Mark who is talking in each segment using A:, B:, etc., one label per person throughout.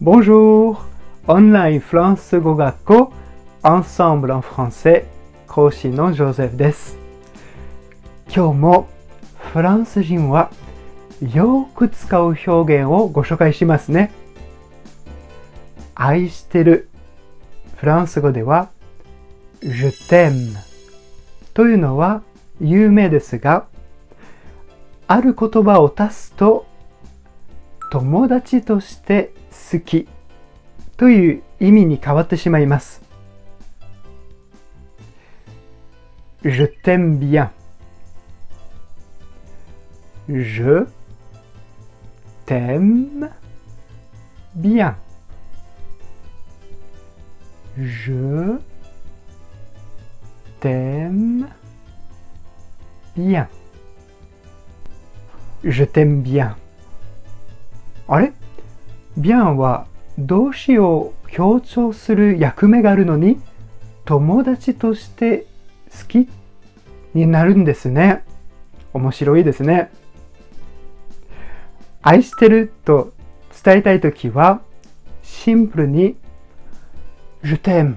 A: Bonjour! オンラインフランス語学校 Ensemble en français 講師のジョゼフです。今日もフランス人はよく使う表現をご紹介しますね。愛してるフランス語では Je t'aime というのは有名ですがある言葉を足すと友達として好きという意味に変わってしまいます。Je t'aime bien. Je t'aime bien. Je t'aime bien. Je t'aime bien. あれ bien は動詞を強調する役目があるのに友達として好きになるんですね。面白いですね。愛してると伝えたいときはシンプルに Je t'aime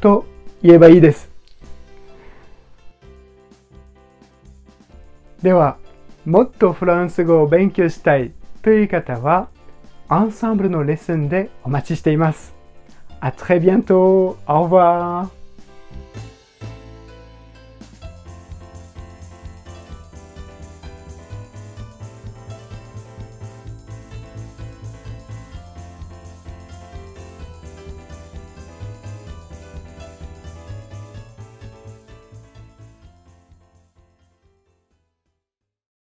A: と言えばいいです。では、もっとフランス語を勉強したいという方は、アンサンブルのレッスンでお待ちしています。À très bientôt! Au revoir!